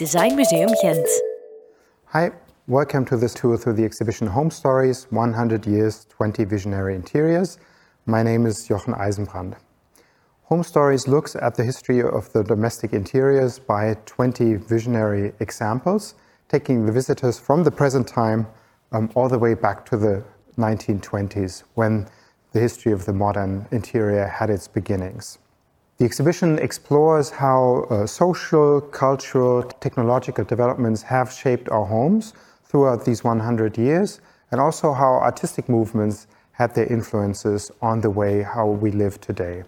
Design Museum Gent. Hi, welcome to this tour through the exhibition Home Stories 100 Years, 20 Visionary Interiors. My name is Jochen Eisenbrand. Home Stories looks at the history of the domestic interiors by 20 visionary examples, taking the visitors from the present time um, all the way back to the 1920s when the history of the modern interior had its beginnings. The exhibition explores how uh, social, cultural, technological developments have shaped our homes throughout these 100 years, and also how artistic movements had their influences on the way how we live today.